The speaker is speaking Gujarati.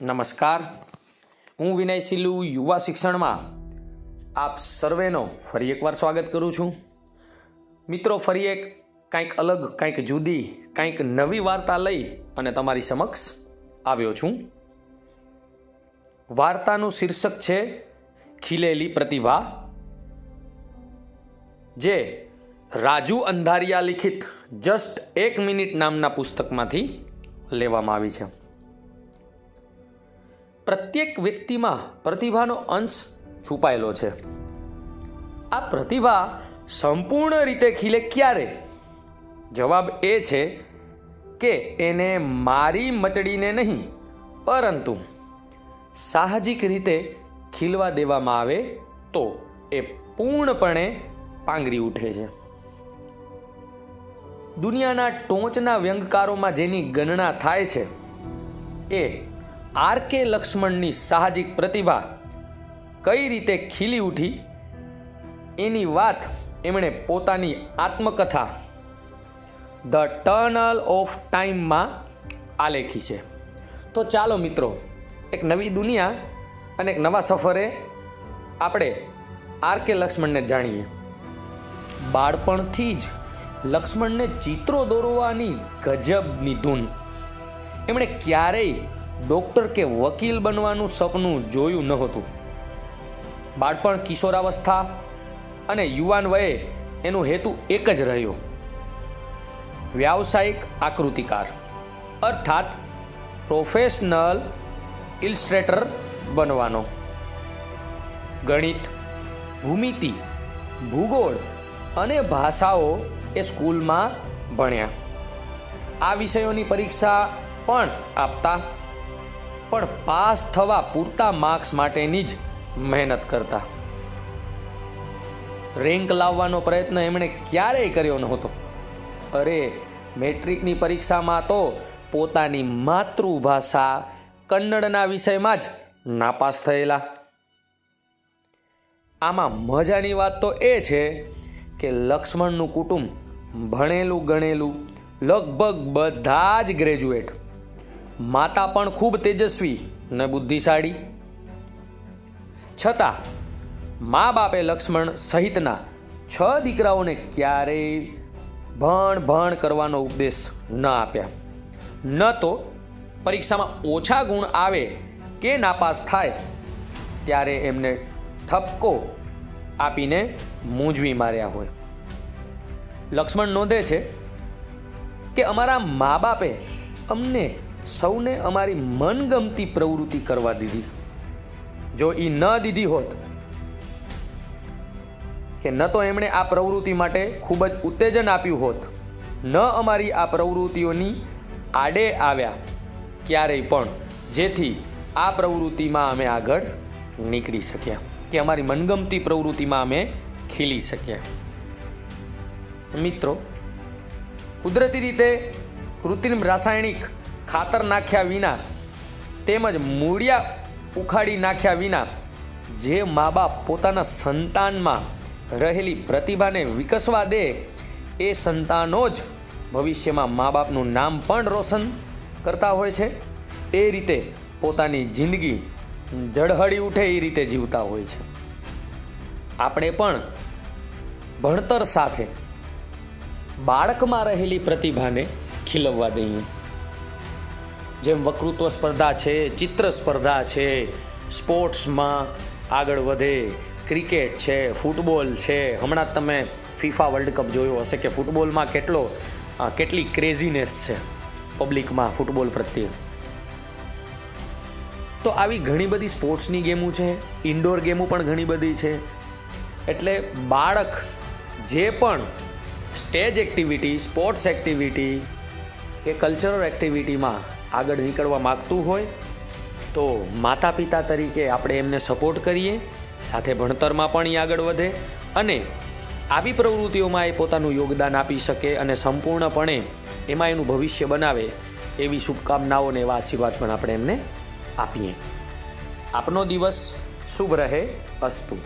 નમસ્કાર. હું વિનય સિલ્લુ, યુવા શિક્ષણમાં આપ સર્વેનો ફરી એકવાર સ્વાગત કરું છું. મિત્રો, ફરી એક કંઈક અલગ, કંઈક જુદી, કંઈક નવી વાર્તા લઈ અને તમારી સમક્ષ આવ્યો છું. વાર્તાનું શીર્ષક છે ખીલેલી પ્રતિભા, જે રાજુ અંધારિયા લિખિત જસ્ટ એક મિનિટ નામના પુસ્તકમાંથી લેવામાં આવી છે. પ્રત્યેક વ્યક્તિમાં પ્રતિભાનો અંશ છુપાયેલો છે. આ પ્રતિભા સંપૂર્ણ રીતે ખીલે ક્યારે? જવાબ એ છે કે એને મારી મચડીને નહીં, પરંતુ સાહજિક રીતે ખીલવા દેવામાં આવે તો એ પૂર્ણપણે પાંગરી ઉઠે છે. દુનિયાના ટોચના વ્યંગકારોમાં જેની ગણના થાય છે એ આર કે લક્ષ્મણની સાહજિક પ્રતિભા કઈ રીતે ખીલી ઉઠી? એની વાત એમણે પોતાની આત્મકથા ધ ટર્નલ ઓફ ટાઈમમાં આલેખી છે. તો ચાલો મિત્રો, એક નવી દુનિયા અને એક નવા સફરે આપણે આર કે લક્ષ્મણને જાણીએ. બાળપણથી જ લક્ષ્મણને ચિત્રો દોરવાની ગજબની ધૂન. એમણે ક્યારેય ડૉક્ટર કે વકીલ બનવાનું સપનું જોયું નહોતું. બાળપણ કિશોરાવસ્થા અને યુવાન વયે એનો હેતુ એક જ રહ્યો. વ્યાવસાયિક આકૃતિકાર, અર્થાત પ્રોફેશનલ ઇલસ્ટ્રેટર બનવાનો. ગણિત, ભૂમિતિ, ભૂગોળ અને ભાષાઓ એ સ્કૂલમાં ભણ્યા. આ વિષયોની પરીક્ષા પણ આપતા પણ પાસ થવા પૂરતા માર્ક્સ માટેની જ મહેનત કરતા. રેન્ક લાવવાનો પ્રયત્ન એમણે ક્યારેય કર્યો નહોતો. અરે, મેટ્રિકની પરીક્ષામાં તો પોતાની માતૃભાષા કન્નડના વિષયમાં જ નાપાસ થયેલા. આમાં મજાની વાત તો એ છે કે લક્ષ્મણનું કુટુંબ ભણેલું ગણેલું લગભગ બધા જ ગ્રેજ્યુએટ માતા પણ ખૂબ તેજસ્વી ને બુદ્ધિશાળી. છતાં, મા બાપે લક્ષ્મણ સહિતના છ દીકરાઓને ક્યારેય ભણ ભણ કરવાનો ઉપદેશ ન આપ્યા. ન તો પરીક્ષામાં ઓછા ગુણ આવે કે નાપાસ થાય, ત્યારે એમને ઠપકો આપીને મૂંઝવી માર્યા હોય. લક્ષ્મણ નોંધે છે કે અમારા મા બાપે અમને સૌને અમારી મનગમતી પ્રવૃત્તિ કરવા દીધી. જો એ ન દીધી હોત કે ન તો એમણે આ પ્રવૃત્તિ માટે ખૂબ જ ઉત્તેજન આપ્યું હોત. ન અમારી આ પ્રવૃત્તિઓની આડે આવ્યા ક્યારેય પણ, જેથી આ પ્રવૃત્તિમાં અમે આગળ નીકળી શક્યા કે અમારી મનગમતી પ્રવૃત્તિમાં અમે ખીલી શક્યા. મિત્રો, કુદરતી રીતે કૃત્રિમ રાસાયણિક ખાતર નાખ્યા વિના તેમજ મૂળિયા ઉખાડી નાખ્યા વિના જે મા બાપ પોતાના સંતાનમાં રહેલી પ્રતિભાને વિકસવા દે, એ સંતાનો જ ભવિષ્યમાં મા બાપનું નામ પણ રોશન કરતા હોય છે. એ રીતે પોતાની જિંદગી ઝળહળી ઉઠે એ રીતે જીવતા હોય છે. આપણે પણ ભણતર સાથે બાળકમાં રહેલી પ્રતિભાને ખીલવવા દઈએ. જેમ વકૃત્વ સ્પર્ધા છે, ચિત્ર સ્પર્ધા છે, સ્પોર્ટ્સમાં આગળ વધે, ક્રિકેટ છે, ફૂટબોલ છે. હમણાં તમે ફિફા વર્લ્ડ કપ જોયો હશે કે ફૂટબોલમાં કેટલો કેટલી ક્રેઝીનેસ છે પબ્લિકમાં ફૂટબોલ પ્રત્યે. તો આવી ઘણી બધી સ્પોર્ટ્સની ગેમો છે ઇન્ડોર ગેમો પણ ઘણી બધી છે. એટલે બાળક જે પણ સ્ટેજ એક્ટિવિટી સ્પોર્ટ્સ એક્ટિવિટી કે કલ્ચરલ એક્ટિવિટીમાં આગળ નીકળવા માગતું હોય, તો માતા પિતા તરીકે આપણે એમને સપોર્ટ કરીએ, સાથે ભણતરમાં પણ એ આગળ વધે અને આવી પ્રવૃત્તિઓમાં એ પોતાનું યોગદાન આપી શકે અને સંપૂર્ણપણે એમાં એનું ભવિષ્ય બનાવે એવી શુભકામનાઓ અને એવા આશીર્વાદ પણ આપણે એમને આપીએ. આપનો દિવસ શુભ રહે, અસ્તુ.